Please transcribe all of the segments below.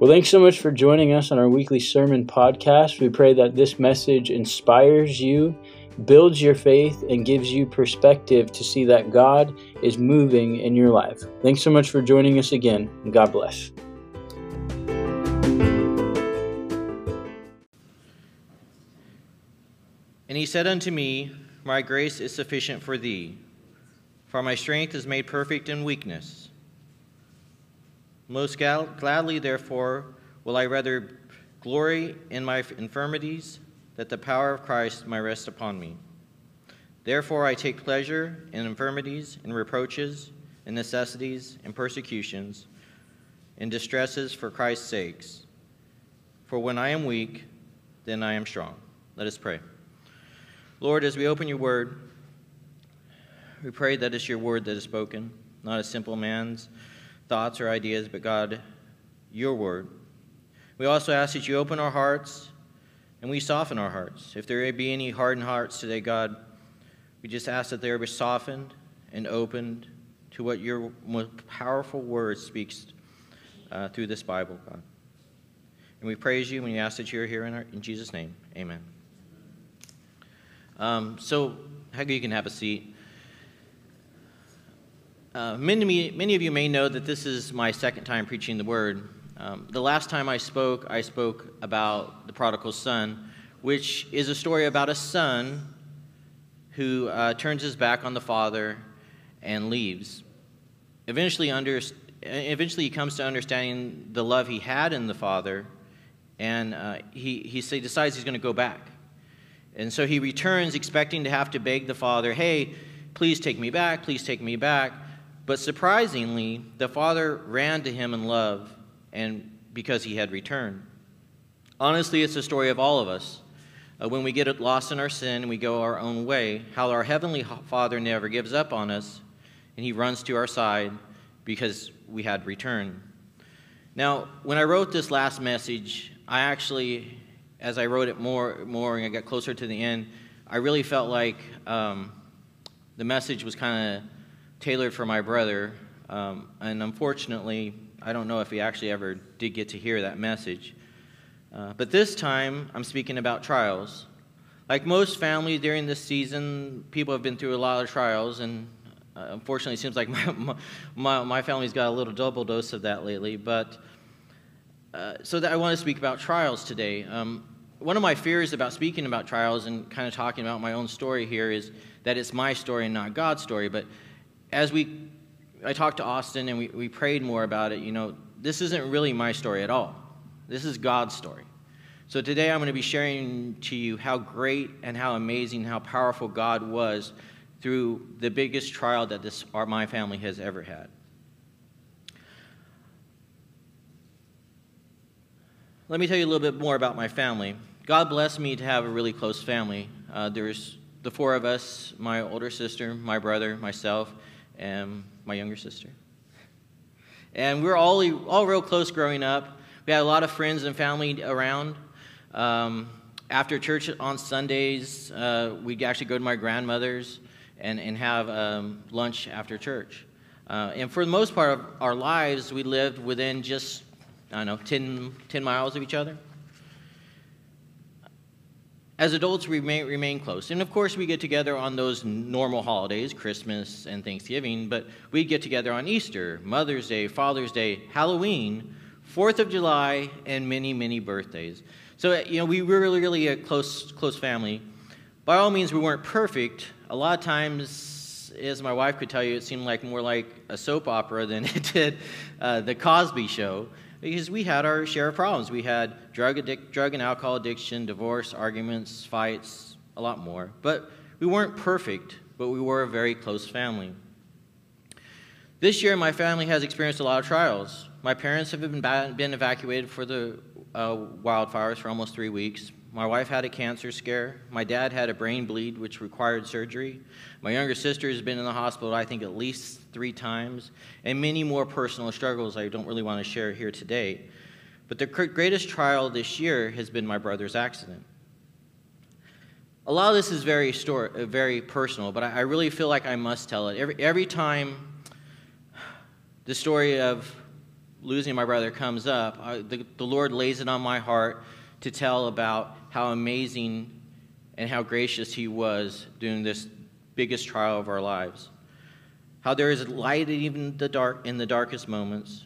Well, thanks so much for joining us on our weekly sermon podcast. We pray that this message inspires you, builds your faith, and gives you perspective to see that God is moving in your life. Thanks so much for joining us again, and God bless. And he said unto me, My grace is sufficient for thee, for my strength is made perfect in weakness. Most gladly, therefore, will I rather glory in my infirmities, that the power of Christ may rest upon me. Therefore, I take pleasure in infirmities, in reproaches, in necessities, in persecutions, in distresses for Christ's sakes. For when I am weak, then I am strong. Let us pray. Lord, as we open your word, we pray that it's your word that is spoken, not a simple man's thoughts or ideas, but God, your word. We also ask that you open our hearts and we soften our hearts. If there be any hardened hearts today, God, we just ask that they be softened and opened to what your most powerful word speaks uh, through this Bible, God. And we praise you and we ask that you're here in, our, in Jesus' name. Amen. Um, so, Hagger, you can have a seat. Uh, many, many of you may know that this is my second time preaching the word. Um, the last time I spoke, I spoke about the prodigal son, which is a story about a son who uh, turns his back on the father and leaves. Eventually, under, eventually, he comes to understanding the love he had in the father, and uh, he, he decides he's going to go back. And so he returns expecting to have to beg the father, hey, please take me back, please take me back. But surprisingly, the father ran to him in love and because he had returned. Honestly, it's a story of all of us. Uh, when we get lost in our sin and we go our own way, how our heavenly Father never gives up on us and he runs to our side because we had returned. Now, when I wrote this last message, I actually as I wrote it more, more and I got closer to the end, I really felt like um, the message was kind of tailored for my brother. Um, and unfortunately, I don't know if he actually ever did get to hear that message. Uh, but this time, I'm speaking about trials. Like most families during this season, people have been through a lot of trials, and uh, unfortunately, it seems like my, my, my family's got a little double dose of that lately. But uh, so that I want to speak about trials today. Um, one of my fears about speaking about trials and kind of talking about my own story here is that it's my story and not God's story. But as we, I talked to Austin and we, we prayed more about it, you know, this isn't really my story at all. This is God's story. So today I'm going to be sharing to you how great and how amazing, how powerful God was through the biggest trial that this, our, my family has ever had. Let me tell you a little bit more about my family. God blessed me to have a really close family. Uh, there's the four of us my older sister, my brother, myself, and my younger sister. And we were all, all real close growing up. We had a lot of friends and family around. Um, after church on Sundays, uh, we'd actually go to my grandmother's and, and have um, lunch after church. Uh, and for the most part of our lives, we lived within just I don't know, 10, 10 miles of each other. As adults, we remain, remain close. And of course, we get together on those normal holidays, Christmas and Thanksgiving, but we get together on Easter, Mother's Day, Father's Day, Halloween, 4th of July, and many, many birthdays. So, you know, we were really, really a close, close family. By all means, we weren't perfect. A lot of times, as my wife could tell you, it seemed like more like a soap opera than it did uh, the Cosby Show because we had our share of problems. We had drug, addic- drug and alcohol addiction, divorce, arguments, fights, a lot more. But we weren't perfect, but we were a very close family. This year, my family has experienced a lot of trials. My parents have been, been evacuated for the uh, wildfires for almost three weeks. My wife had a cancer scare. My dad had a brain bleed, which required surgery. My younger sister has been in the hospital, I think, at least three times, and many more personal struggles I don't really want to share here today. But the greatest trial this year has been my brother's accident. A lot of this is very, story, uh, very personal, but I really feel like I must tell it. Every, every time the story of losing my brother comes up, I, the, the Lord lays it on my heart to tell about how amazing and how gracious He was during this biggest trial of our lives. How there is light even the dark in the darkest moments.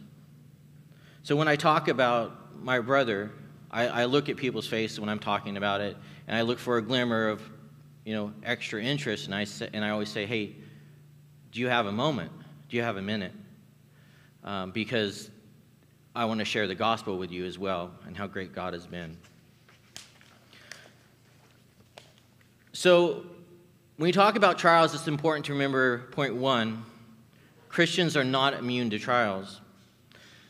So when I talk about my brother, I, I look at people's faces when I'm talking about it, and I look for a glimmer of, you know, extra interest, and I say, and I always say, "Hey, do you have a moment? Do you have a minute?" Um, because I want to share the gospel with you as well, and how great God has been. So, when we talk about trials, it's important to remember point one Christians are not immune to trials.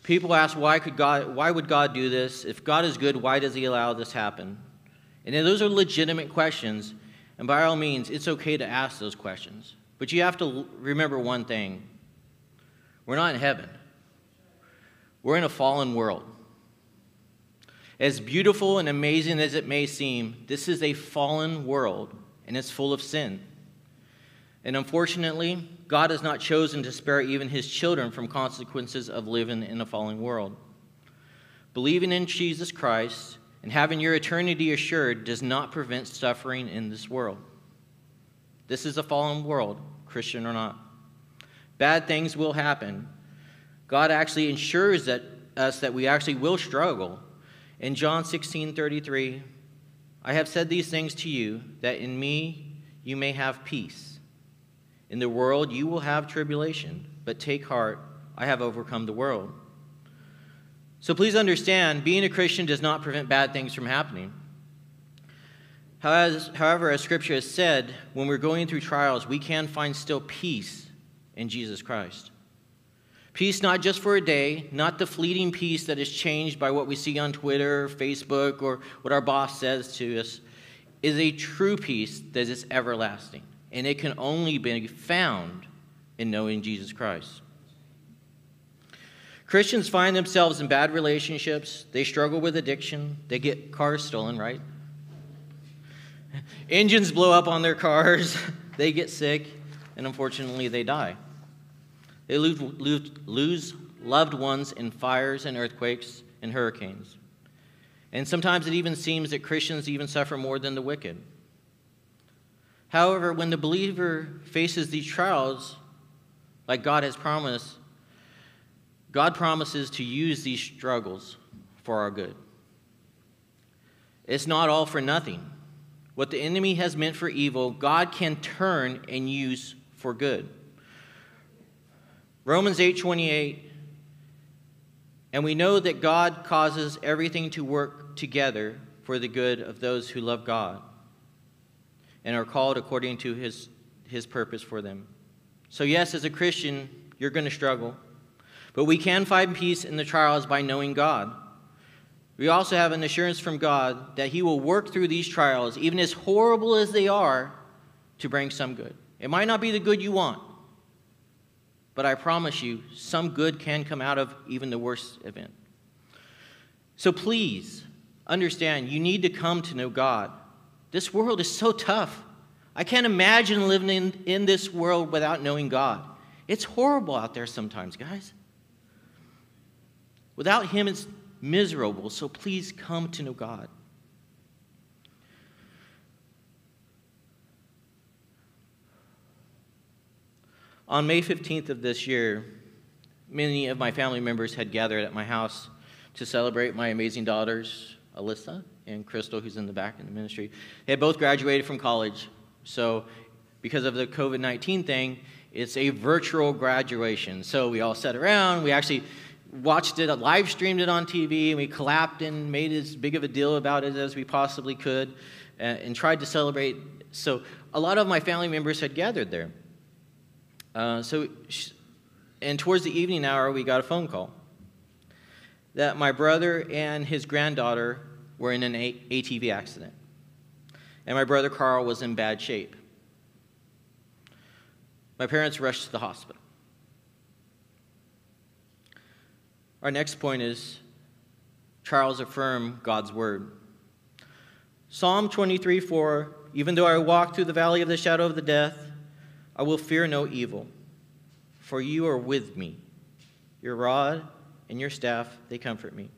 People ask, why, could God, why would God do this? If God is good, why does He allow this happen? And those are legitimate questions, and by all means, it's okay to ask those questions. But you have to remember one thing we're not in heaven, we're in a fallen world. As beautiful and amazing as it may seem, this is a fallen world, and it's full of sin. And unfortunately, God has not chosen to spare even his children from consequences of living in a fallen world. Believing in Jesus Christ and having your eternity assured does not prevent suffering in this world. This is a fallen world, Christian or not. Bad things will happen. God actually ensures that us that we actually will struggle. In John 16 33, I have said these things to you that in me you may have peace. In the world you will have tribulation, but take heart, I have overcome the world. So please understand, being a Christian does not prevent bad things from happening. However, as Scripture has said, when we're going through trials, we can find still peace in Jesus Christ. Peace not just for a day, not the fleeting peace that is changed by what we see on Twitter, Facebook, or what our boss says to us, is a true peace that is everlasting and it can only be found in knowing Jesus Christ. Christians find themselves in bad relationships, they struggle with addiction, they get cars stolen, right? Engines blow up on their cars, they get sick, and unfortunately they die. They lose, loved ones in fires and earthquakes and hurricanes. And sometimes it even seems that Christians even suffer more than the wicked. However, when the believer faces these trials, like God has promised, God promises to use these struggles for our good. It's not all for nothing. What the enemy has meant for evil, God can turn and use for good. Romans 8:28 And we know that God causes everything to work together for the good of those who love God and are called according to his, his purpose for them. So, yes, as a Christian, you're going to struggle, but we can find peace in the trials by knowing God. We also have an assurance from God that He will work through these trials, even as horrible as they are, to bring some good. It might not be the good you want, but I promise you, some good can come out of even the worst event. So please understand, you need to come to know God. This world is so tough. I can't imagine living in, in this world without knowing God. It's horrible out there sometimes, guys. Without Him, it's miserable. So please come to know God. On May 15th of this year, many of my family members had gathered at my house to celebrate my amazing daughters, Alyssa and Crystal, who's in the back in the ministry. They had both graduated from college. So, because of the COVID 19 thing, it's a virtual graduation. So, we all sat around. We actually watched it, live streamed it on TV, and we clapped and made as big of a deal about it as we possibly could and, and tried to celebrate. So, a lot of my family members had gathered there. Uh, so, and towards the evening hour, we got a phone call that my brother and his granddaughter were in an ATV accident. And my brother Carl was in bad shape. My parents rushed to the hospital. Our next point is trials affirm God's word. Psalm 23 4 Even though I walk through the valley of the shadow of the death, I will fear no evil, for you are with me. Your rod and your staff, they comfort me.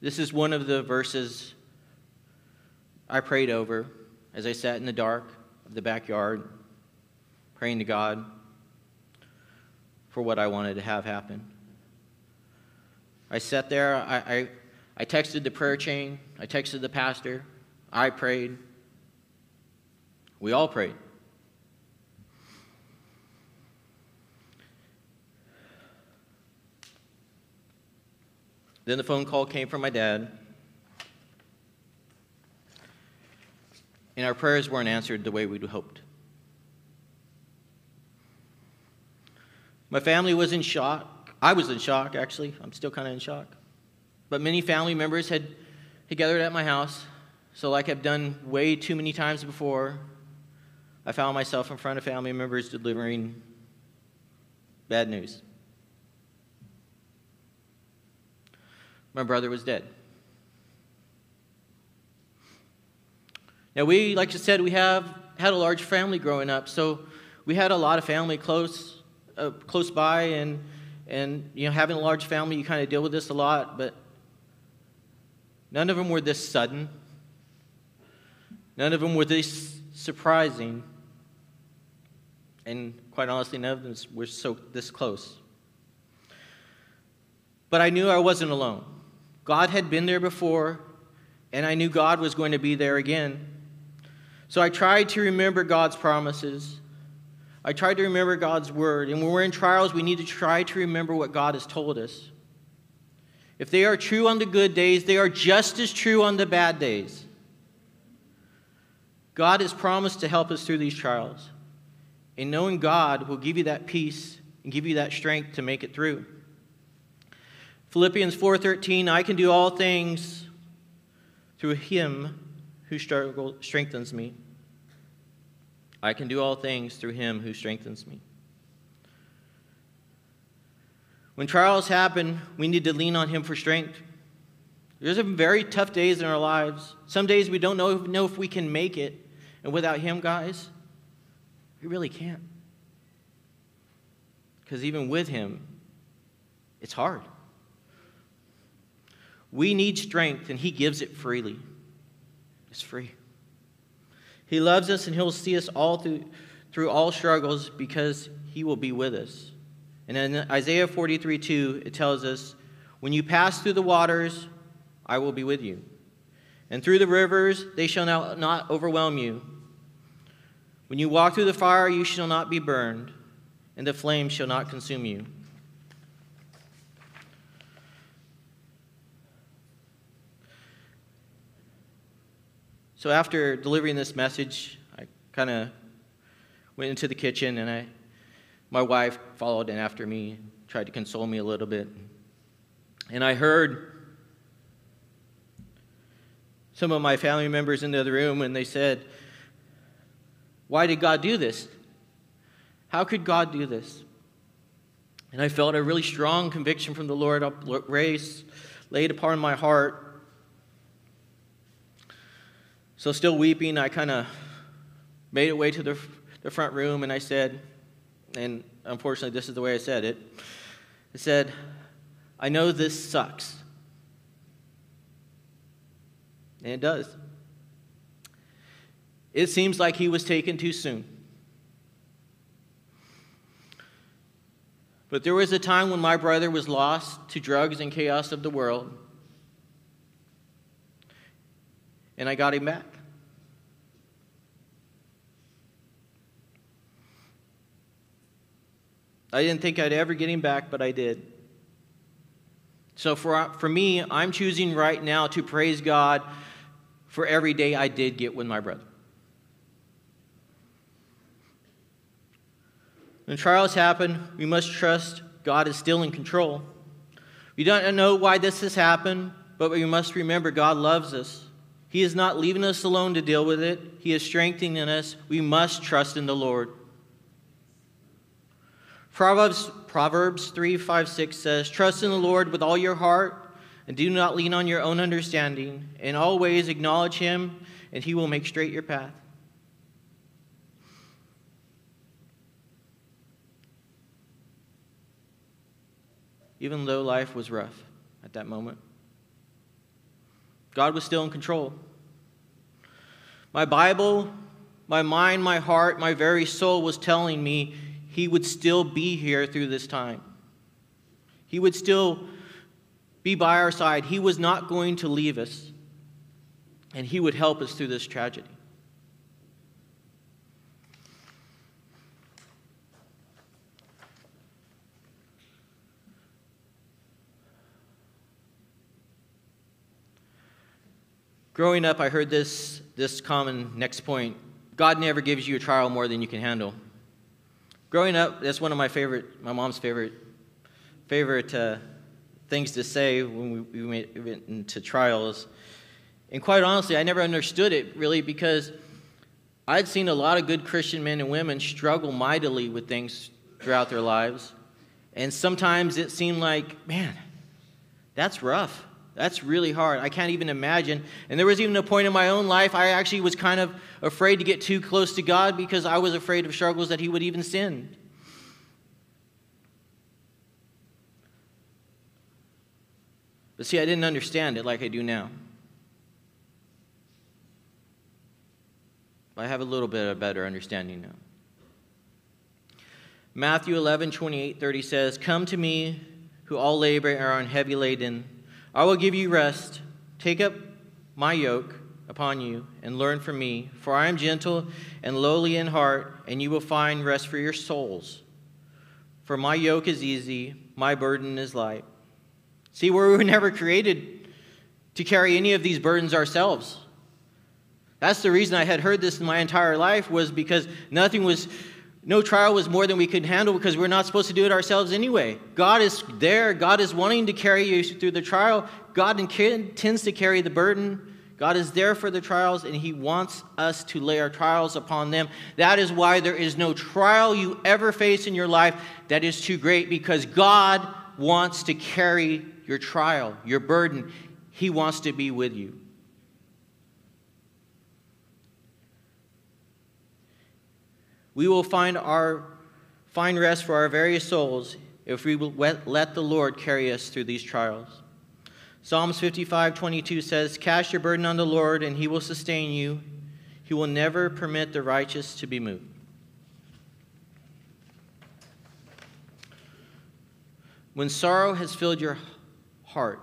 This is one of the verses I prayed over as I sat in the dark of the backyard, praying to God for what I wanted to have happen. I sat there, I, I, I texted the prayer chain, I texted the pastor, I prayed. We all prayed. Then the phone call came from my dad. And our prayers weren't answered the way we'd hoped. My family was in shock. I was in shock, actually. I'm still kind of in shock. But many family members had, had gathered at my house. So, like I've done way too many times before, I found myself in front of family members delivering bad news. my brother was dead. Now, we, like I said, we have had a large family growing up, so we had a lot of family close, uh, close by, and, and, you know, having a large family, you kind of deal with this a lot, but none of them were this sudden. None of them were this surprising. And quite honestly, none of them were so this close. But I knew I wasn't alone. God had been there before, and I knew God was going to be there again. So I tried to remember God's promises. I tried to remember God's word. And when we're in trials, we need to try to remember what God has told us. If they are true on the good days, they are just as true on the bad days. God has promised to help us through these trials. And knowing God will give you that peace and give you that strength to make it through. Philippians 4:13 I can do all things through him who strengthens me. I can do all things through him who strengthens me. When trials happen, we need to lean on him for strength. There's some very tough days in our lives. Some days we don't know, know if we can make it. And without him, guys, we really can't. Because even with him, it's hard. We need strength, and He gives it freely. It's free. He loves us, and He'll see us all through, through all struggles because He will be with us. And in Isaiah 43 2, it tells us, When you pass through the waters, I will be with you. And through the rivers, they shall not overwhelm you. When you walk through the fire, you shall not be burned, and the flame shall not consume you. So after delivering this message, I kind of went into the kitchen and I, my wife followed in after me, tried to console me a little bit. And I heard some of my family members in the other room and they said, Why did God do this? How could God do this? And I felt a really strong conviction from the Lord raised, laid upon my heart so, still weeping, I kind of made it way to the, the front room and I said, and unfortunately, this is the way I said it I said, I know this sucks. And it does. It seems like he was taken too soon. But there was a time when my brother was lost to drugs and chaos of the world. and I got him back. I didn't think I'd ever get him back, but I did. So for, for me, I'm choosing right now to praise God for every day I did get with my brother. When trials happen, we must trust God is still in control. We don't know why this has happened, but we must remember God loves us. He is not leaving us alone to deal with it, He is strengthening us. We must trust in the Lord. Proverbs, Proverbs 3 5 6 says, Trust in the Lord with all your heart, and do not lean on your own understanding. In all ways, acknowledge Him, and He will make straight your path. Even though life was rough at that moment. God was still in control. My Bible, my mind, my heart, my very soul was telling me He would still be here through this time. He would still be by our side. He was not going to leave us, and He would help us through this tragedy. Growing up, I heard this, this common next point God never gives you a trial more than you can handle. Growing up, that's one of my favorite, my mom's favorite, favorite uh, things to say when we, we went into trials. And quite honestly, I never understood it really because I'd seen a lot of good Christian men and women struggle mightily with things throughout their lives. And sometimes it seemed like, man, that's rough. That's really hard. I can't even imagine. And there was even a point in my own life I actually was kind of afraid to get too close to God because I was afraid of struggles that He would even send. But see, I didn't understand it like I do now. I have a little bit of a better understanding now. Matthew 11, 28, 30 says, Come to me who all labor and are heavy laden I will give you rest. Take up my yoke upon you and learn from me, for I am gentle and lowly in heart, and you will find rest for your souls. For my yoke is easy, my burden is light. See, we were never created to carry any of these burdens ourselves. That's the reason I had heard this in my entire life was because nothing was no trial was more than we could handle because we're not supposed to do it ourselves anyway. God is there. God is wanting to carry you through the trial. God intends to carry the burden. God is there for the trials, and He wants us to lay our trials upon them. That is why there is no trial you ever face in your life that is too great because God wants to carry your trial, your burden. He wants to be with you. We will find our find rest for our various souls if we let the Lord carry us through these trials. Psalms 55 22 says, Cast your burden on the Lord, and he will sustain you. He will never permit the righteous to be moved. When sorrow has filled your heart,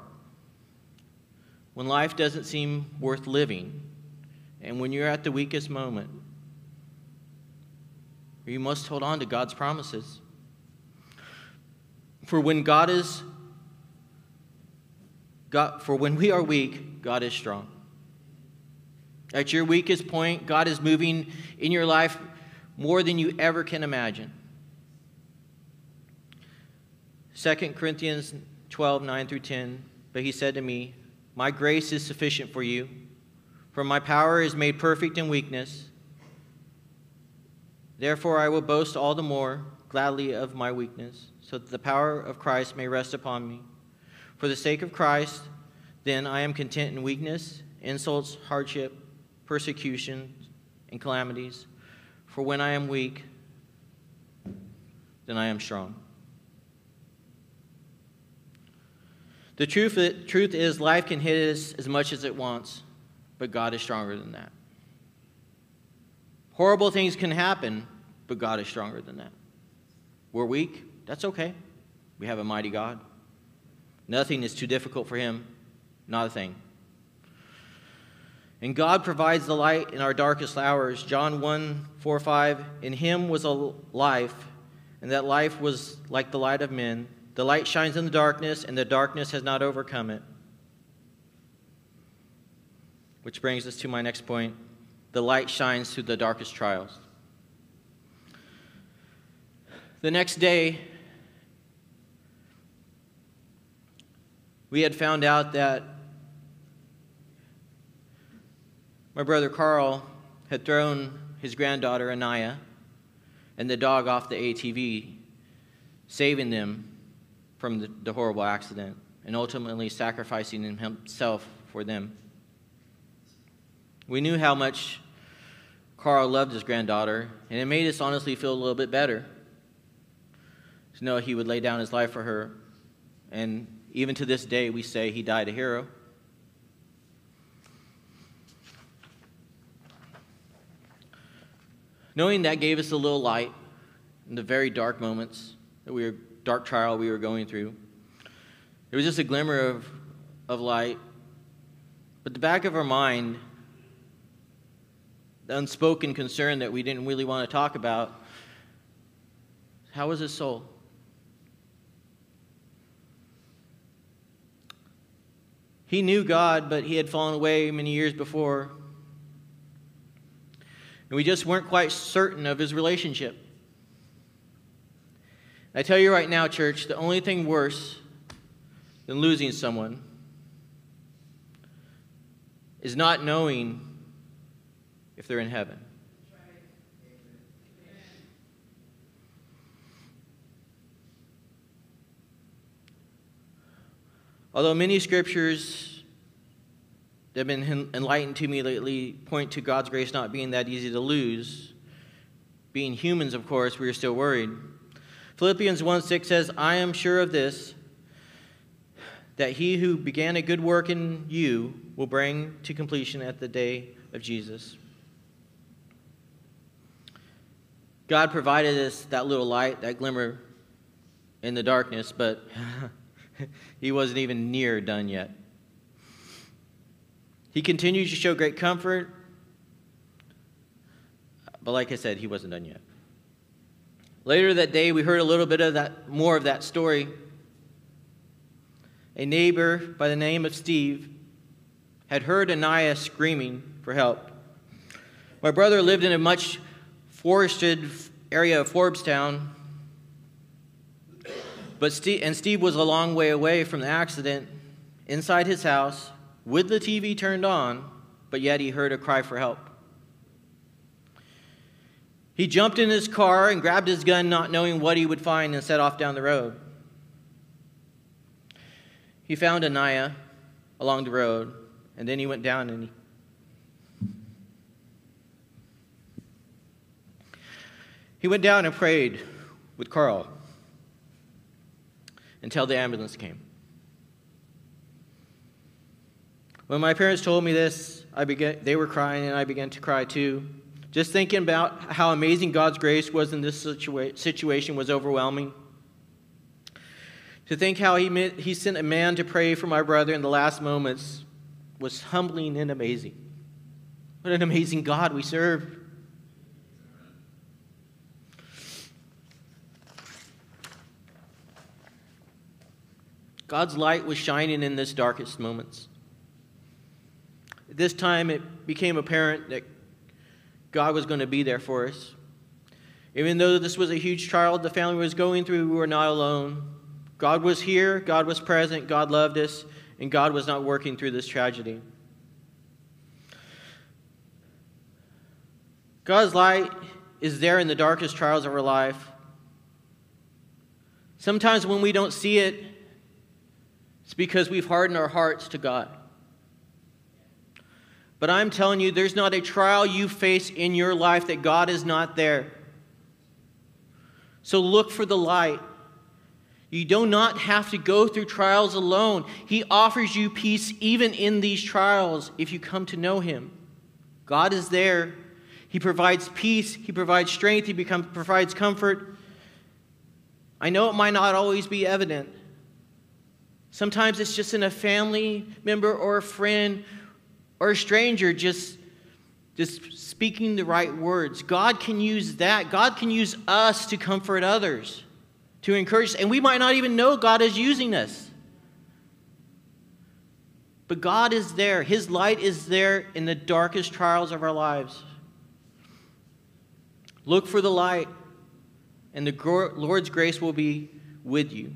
when life doesn't seem worth living, and when you're at the weakest moment, you must hold on to God's promises. For when God is God, for when we are weak, God is strong. At your weakest point, God is moving in your life more than you ever can imagine. 2 Corinthians 12, 9 through 10. But he said to me, My grace is sufficient for you, for my power is made perfect in weakness. Therefore, I will boast all the more gladly of my weakness, so that the power of Christ may rest upon me. For the sake of Christ, then I am content in weakness, insults, hardship, persecution, and calamities. For when I am weak, then I am strong. The truth, truth is, life can hit us as much as it wants, but God is stronger than that. Horrible things can happen, but God is stronger than that. We're weak. That's okay. We have a mighty God. Nothing is too difficult for Him, not a thing. And God provides the light in our darkest hours. John 1 4 5. In Him was a life, and that life was like the light of men. The light shines in the darkness, and the darkness has not overcome it. Which brings us to my next point. The light shines through the darkest trials. The next day, we had found out that my brother Carl had thrown his granddaughter Anaya and the dog off the ATV, saving them from the, the horrible accident and ultimately sacrificing himself for them. We knew how much Carl loved his granddaughter, and it made us honestly feel a little bit better to know he would lay down his life for her And even to this day, we say he died a hero. Knowing that gave us a little light in the very dark moments that we were dark trial we were going through. It was just a glimmer of, of light. But the back of our mind, the unspoken concern that we didn't really want to talk about, how was his soul? He knew God, but he had fallen away many years before. And we just weren't quite certain of his relationship. I tell you right now, church, the only thing worse than losing someone is not knowing if they're in heaven. Although many scriptures that have been enlightened to me lately point to God's grace not being that easy to lose, being humans, of course, we are still worried. Philippians 1 6 says, I am sure of this, that he who began a good work in you will bring to completion at the day of Jesus. God provided us that little light, that glimmer in the darkness, but he wasn't even near done yet. He continues to show great comfort, but like I said, he wasn't done yet. Later that day, we heard a little bit of that, more of that story. A neighbor by the name of Steve had heard Anaya screaming for help. My brother lived in a much forested area of Forbestown, but Steve, and Steve was a long way away from the accident, inside his house, with the TV turned on, but yet he heard a cry for help. He jumped in his car and grabbed his gun, not knowing what he would find, and set off down the road. He found Anaya along the road, and then he went down and he He went down and prayed with Carl until the ambulance came. When my parents told me this, I began, they were crying and I began to cry too. Just thinking about how amazing God's grace was in this situa- situation was overwhelming. To think how he, met, he sent a man to pray for my brother in the last moments was humbling and amazing. What an amazing God we serve. God's light was shining in this darkest moments. This time, it became apparent that God was going to be there for us. Even though this was a huge trial the family was going through, we were not alone. God was here, God was present, God loved us, and God was not working through this tragedy. God's light is there in the darkest trials of our life. Sometimes when we don't see it, it's because we've hardened our hearts to God. But I'm telling you, there's not a trial you face in your life that God is not there. So look for the light. You do not have to go through trials alone. He offers you peace even in these trials if you come to know Him. God is there. He provides peace, He provides strength, He provides comfort. I know it might not always be evident, Sometimes it's just in a family member or a friend or a stranger just, just speaking the right words. God can use that. God can use us to comfort others, to encourage. And we might not even know God is using us. But God is there. His light is there in the darkest trials of our lives. Look for the light, and the Lord's grace will be with you.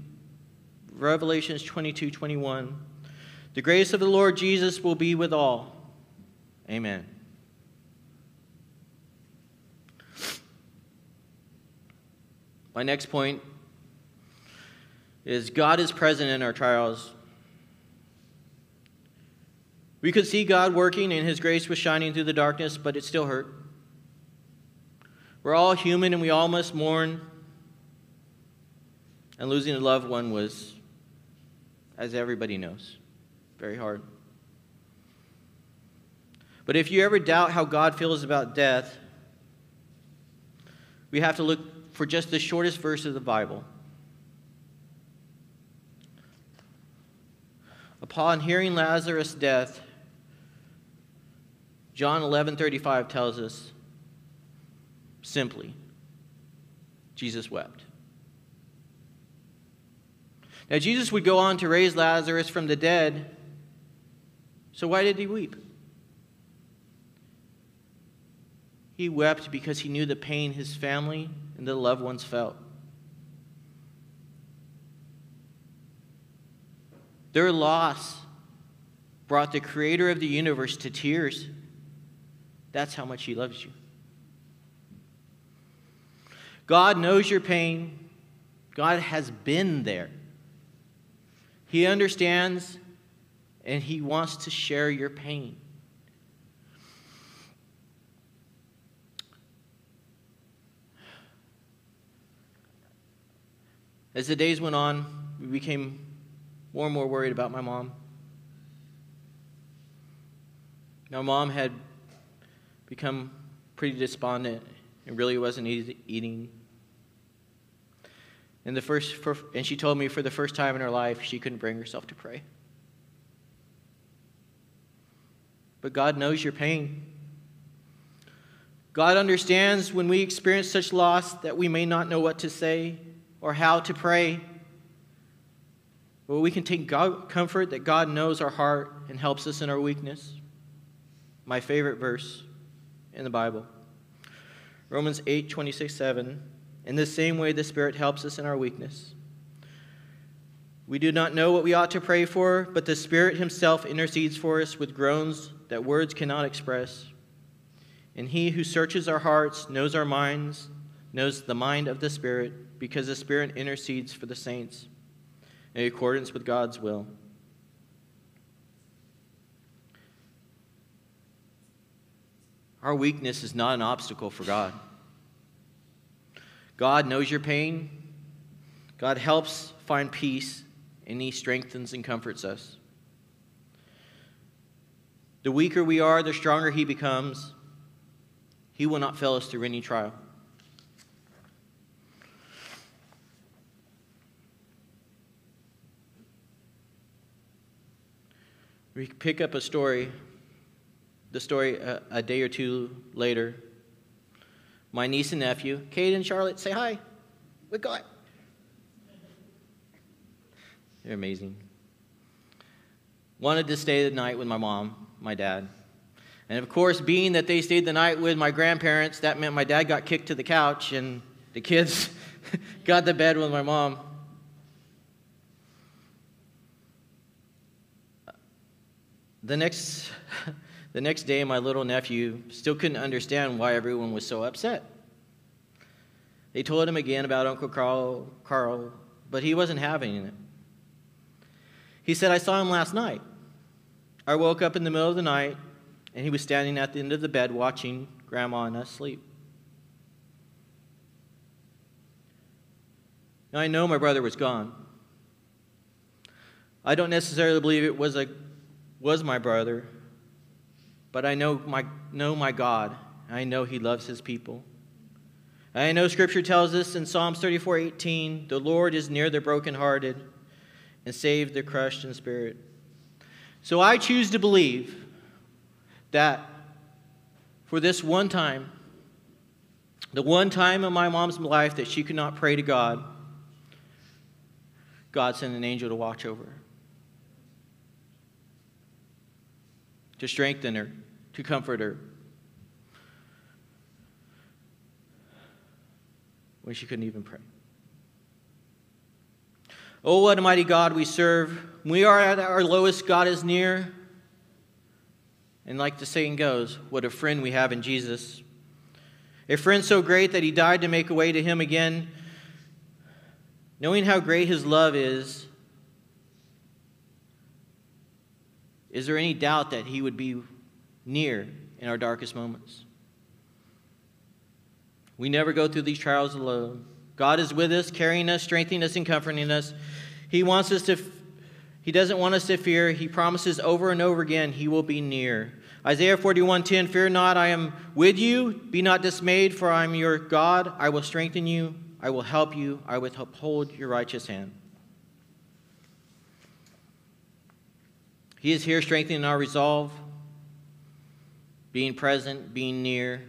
Revelations 22 21. The grace of the Lord Jesus will be with all. Amen. My next point is God is present in our trials. We could see God working and His grace was shining through the darkness, but it still hurt. We're all human and we all must mourn. And losing a loved one was as everybody knows. Very hard. But if you ever doubt how God feels about death, we have to look for just the shortest verse of the Bible. Upon hearing Lazarus' death, John 11:35 tells us simply Jesus wept. Now Jesus would go on to raise Lazarus from the dead. So why did he weep? He wept because he knew the pain his family and the loved ones felt. Their loss brought the creator of the universe to tears. That's how much he loves you. God knows your pain. God has been there. He understands and he wants to share your pain. As the days went on, we became more and more worried about my mom. My mom had become pretty despondent and really wasn't eating. And the first, for, and she told me for the first time in her life she couldn't bring herself to pray. But God knows your pain. God understands when we experience such loss that we may not know what to say or how to pray. But we can take God, comfort that God knows our heart and helps us in our weakness. My favorite verse in the Bible. Romans 8, 26, 7. In the same way, the Spirit helps us in our weakness. We do not know what we ought to pray for, but the Spirit Himself intercedes for us with groans that words cannot express. And He who searches our hearts knows our minds, knows the mind of the Spirit because the Spirit intercedes for the saints in accordance with God's will. Our weakness is not an obstacle for God. God knows your pain. God helps find peace, and He strengthens and comforts us. The weaker we are, the stronger He becomes. He will not fail us through any trial. We pick up a story, the story a, a day or two later. My niece and nephew, Kate and Charlotte, say hi. We got. They're amazing. Wanted to stay the night with my mom, my dad. And of course, being that they stayed the night with my grandparents, that meant my dad got kicked to the couch and the kids got the bed with my mom. The next, the next day, my little nephew still couldn't understand why everyone was so upset. They told him again about Uncle Carl, Carl, but he wasn't having it. He said, I saw him last night. I woke up in the middle of the night, and he was standing at the end of the bed watching Grandma and us sleep. Now, I know my brother was gone. I don't necessarily believe it was a was my brother, but I know my, know my God. I know he loves his people. I know scripture tells us in Psalms 34 18, the Lord is near the brokenhearted and save the crushed in spirit. So I choose to believe that for this one time, the one time in my mom's life that she could not pray to God, God sent an angel to watch over her. to strengthen her, to comfort her. When she couldn't even pray. Oh, what a mighty God we serve. We are at our lowest, God is near. And like the saying goes, what a friend we have in Jesus. A friend so great that he died to make a way to him again. Knowing how great his love is, Is there any doubt that He would be near in our darkest moments? We never go through these trials alone. God is with us, carrying us, strengthening us, and comforting us. He wants us to He doesn't want us to fear. He promises over and over again he will be near. Isaiah 41:10 Fear not, I am with you. Be not dismayed, for I am your God. I will strengthen you. I will help you. I will uphold your righteous hand. He is here strengthening our resolve, being present, being near.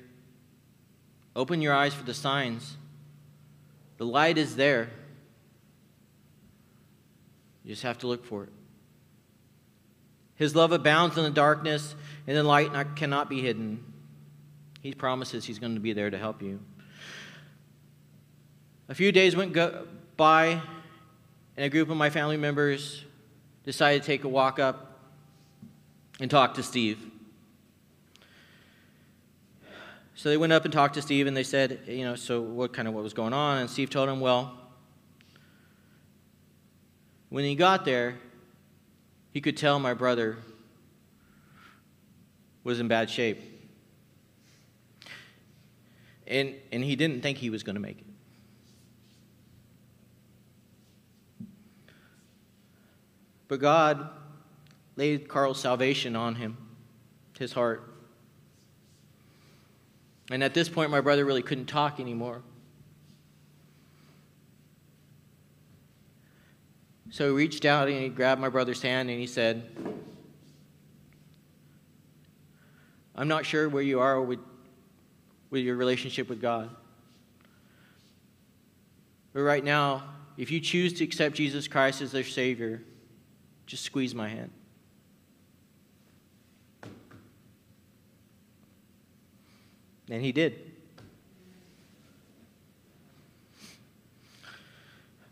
Open your eyes for the signs. The light is there. You just have to look for it. His love abounds in the darkness, and the light not, cannot be hidden. He promises He's going to be there to help you. A few days went go- by, and a group of my family members decided to take a walk up and talk to Steve. So they went up and talked to Steve, and they said, you know, so what kind of what was going on? And Steve told them, well, when he got there, he could tell my brother was in bad shape. And, and he didn't think he was going to make it. But God laid Carl's salvation on him, his heart. And at this point, my brother really couldn't talk anymore. So he reached out and he grabbed my brother's hand and he said, I'm not sure where you are with, with your relationship with God. But right now, if you choose to accept Jesus Christ as their Savior, just squeeze my hand. And he did.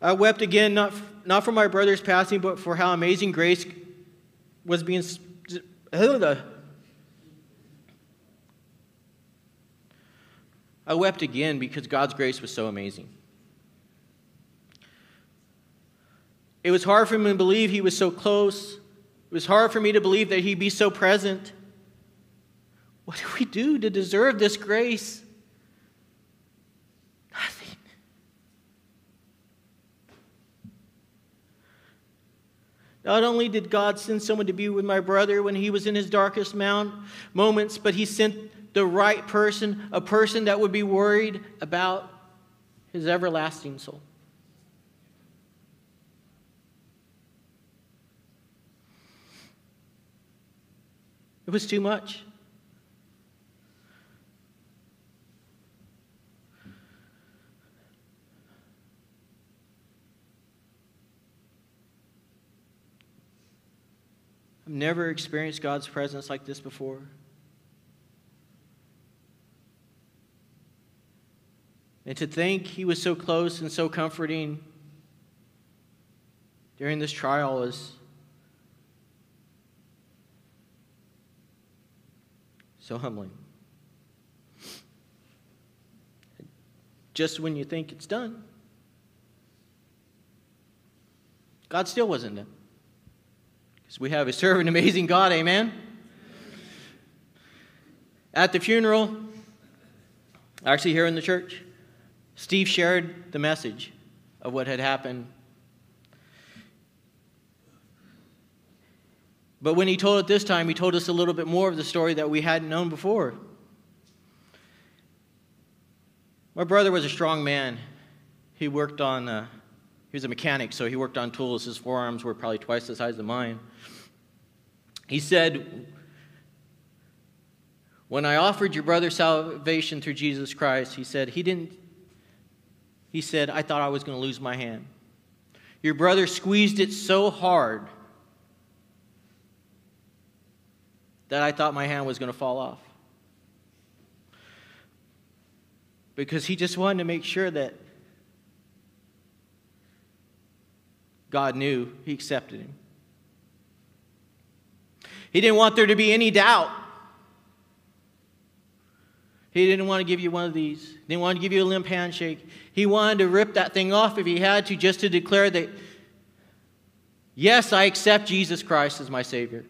I wept again, not, not for my brother's passing, but for how amazing grace was being. I wept again because God's grace was so amazing. It was hard for me to believe He was so close. It was hard for me to believe that He'd be so present. What do we do to deserve this grace? Nothing. Not only did God send someone to be with my brother when he was in his darkest mount, moments, but He sent the right person, a person that would be worried about his everlasting soul. It was too much. I've never experienced God's presence like this before. And to think He was so close and so comforting during this trial is so humbling. Just when you think it's done, God still wasn't done. Because we have a servant, amazing God, amen? At the funeral, actually here in the church, Steve shared the message of what had happened But when he told it this time, he told us a little bit more of the story that we hadn't known before. My brother was a strong man. He worked on, uh, he was a mechanic, so he worked on tools. His forearms were probably twice the size of mine. He said, When I offered your brother salvation through Jesus Christ, he said, He didn't, he said, I thought I was going to lose my hand. Your brother squeezed it so hard that I thought my hand was going to fall off. Because he just wanted to make sure that God knew he accepted him. He didn't want there to be any doubt. He didn't want to give you one of these. He didn't want to give you a limp handshake. He wanted to rip that thing off if he had to, just to declare that, yes, I accept Jesus Christ as my Savior.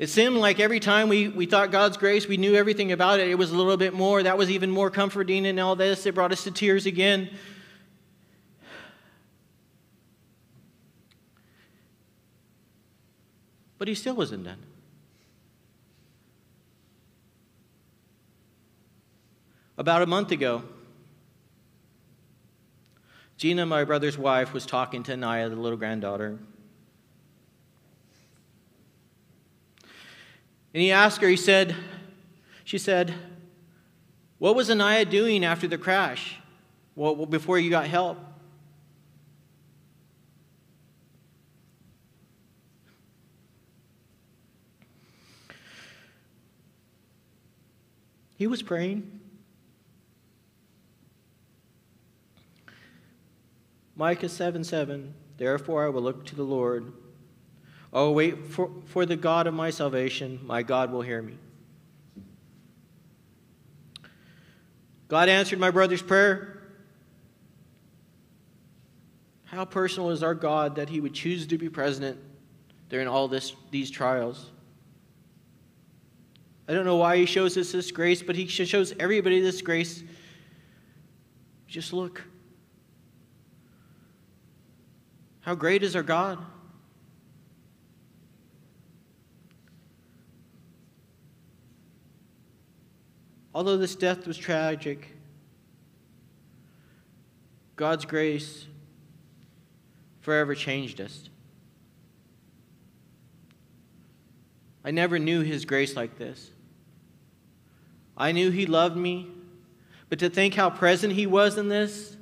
It seemed like every time we, we thought God's grace, we knew everything about it. It was a little bit more. That was even more comforting in all this. It brought us to tears again. But he still wasn't done. About a month ago, Gina, my brother's wife, was talking to Naya, the little granddaughter. And he asked her, he said, she said, What was Anaya doing after the crash? Well, before you got help? He was praying. Micah 7 7. Therefore I will look to the Lord. Oh, wait for, for the God of my salvation. My God will hear me. God answered my brother's prayer. How personal is our God that he would choose to be present during all this, these trials? I don't know why he shows us this grace, but he shows everybody this grace. Just look. How great is our God? Although this death was tragic, God's grace forever changed us. I never knew His grace like this. I knew He loved me, but to think how present He was in this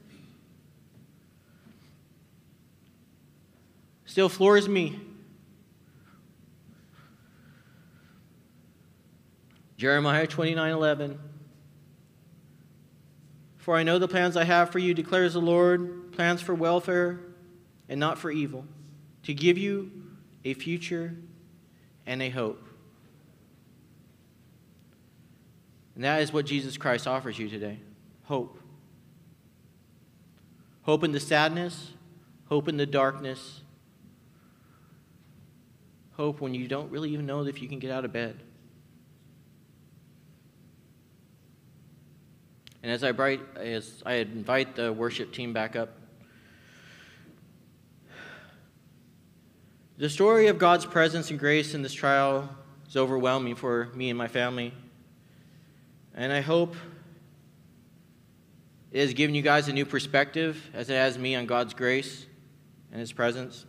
still floors me. Jeremiah 29 11. For I know the plans I have for you, declares the Lord plans for welfare and not for evil, to give you a future and a hope. And that is what Jesus Christ offers you today hope. Hope in the sadness, hope in the darkness, hope when you don't really even know if you can get out of bed. And as I, bright, as I invite the worship team back up, the story of God's presence and grace in this trial is overwhelming for me and my family. And I hope it has given you guys a new perspective, as it has me, on God's grace and His presence.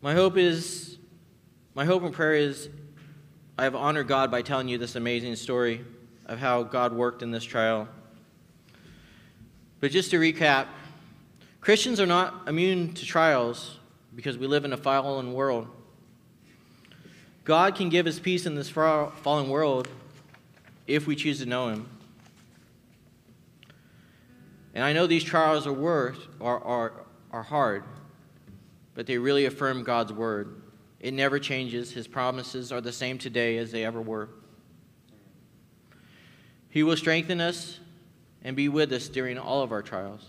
My hope is, my hope and prayer is, I have honored God by telling you this amazing story of how God worked in this trial. But just to recap, Christians are not immune to trials because we live in a fallen world. God can give us peace in this fallen world if we choose to know Him. And I know these trials are worth are, are, are hard, but they really affirm God's word. It never changes. His promises are the same today as they ever were. He will strengthen us and be with us during all of our trials.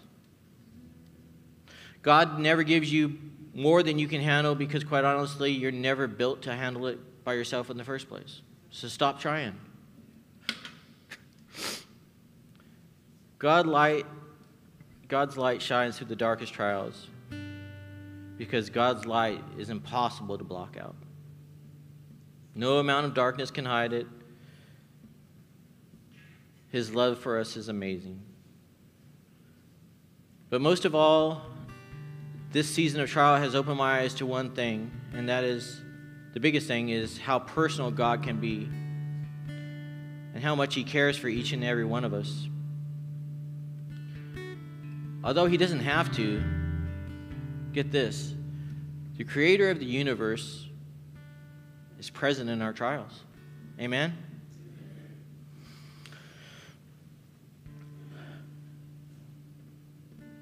God never gives you more than you can handle because, quite honestly, you're never built to handle it by yourself in the first place. So stop trying. God light, God's light shines through the darkest trials because God's light is impossible to block out. No amount of darkness can hide it. His love for us is amazing. But most of all, this season of trial has opened my eyes to one thing, and that is the biggest thing is how personal God can be and how much He cares for each and every one of us. Although He doesn't have to, get this the Creator of the universe is present in our trials. Amen?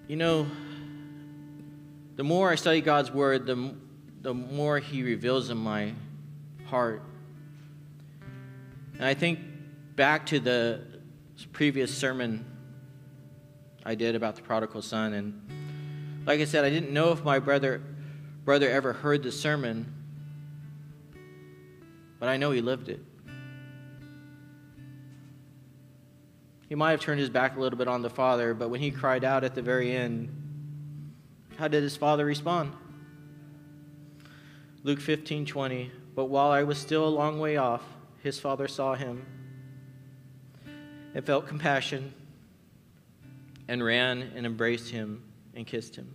You know, the more I study God's Word, the, the more He reveals in my heart. And I think back to the previous sermon I did about the prodigal son. And like I said, I didn't know if my brother, brother ever heard the sermon, but I know he lived it. He might have turned his back a little bit on the Father, but when he cried out at the very end, how did his Father respond? Luke 15 20. But while I was still a long way off, his Father saw him and felt compassion and ran and embraced him and kissed him.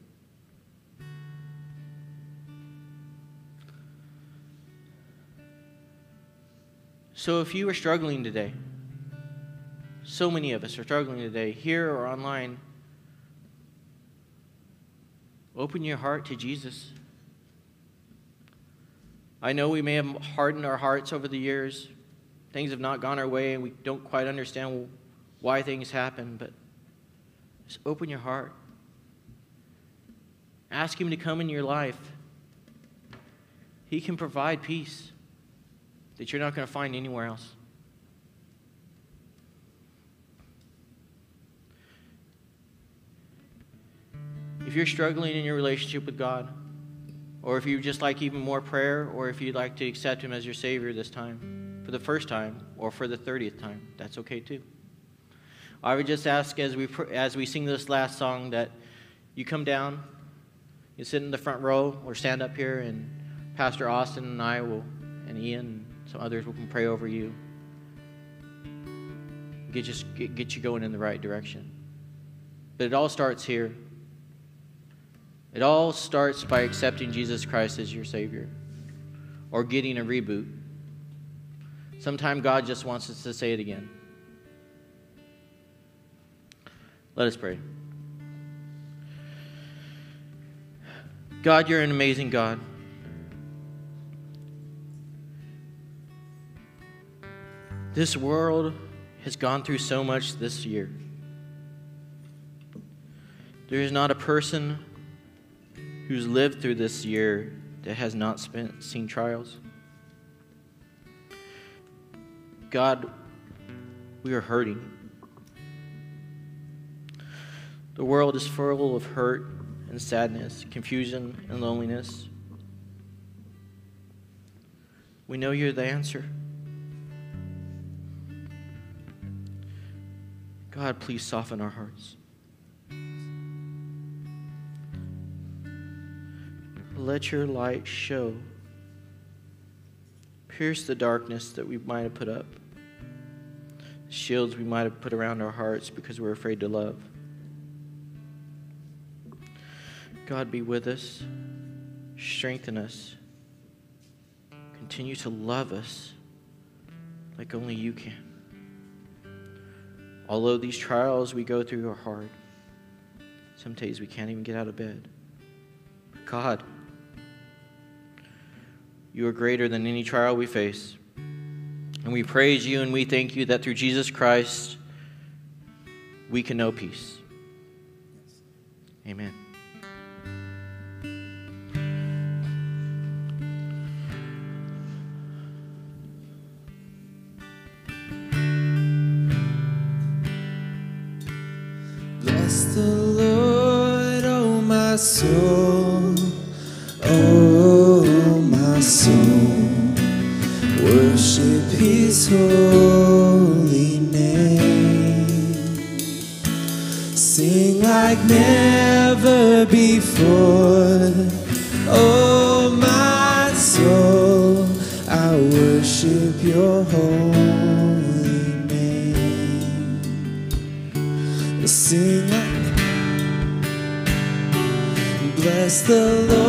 So if you are struggling today, so many of us are struggling today, here or online, open your heart to Jesus. I know we may have hardened our hearts over the years. Things have not gone our way, and we don't quite understand why things happen, but just open your heart. Ask Him to come in your life. He can provide peace that you're not going to find anywhere else. If you're struggling in your relationship with God, or if you just like even more prayer, or if you'd like to accept Him as your Savior this time, for the first time, or for the 30th time, that's okay too. I would just ask as we, as we sing this last song that you come down, you sit in the front row, or stand up here, and Pastor Austin and I will, and Ian, and some others will pray over you. Get, just, get, get you going in the right direction. But it all starts here. It all starts by accepting Jesus Christ as your Savior or getting a reboot. Sometime God just wants us to say it again. Let us pray. God, you're an amazing God. This world has gone through so much this year. There is not a person who's lived through this year that has not spent, seen trials. God, we are hurting. The world is full of hurt and sadness, confusion and loneliness. We know you're the answer. God, please soften our hearts. Let your light show. Pierce the darkness that we might have put up, shields we might have put around our hearts because we're afraid to love. God, be with us, strengthen us, continue to love us like only you can. Although these trials we go through are hard, some days we can't even get out of bed. God, you are greater than any trial we face. And we praise you and we thank you that through Jesus Christ we can know peace. Amen. Like never before, oh my soul, I worship Your holy name. Sing Bless the Lord,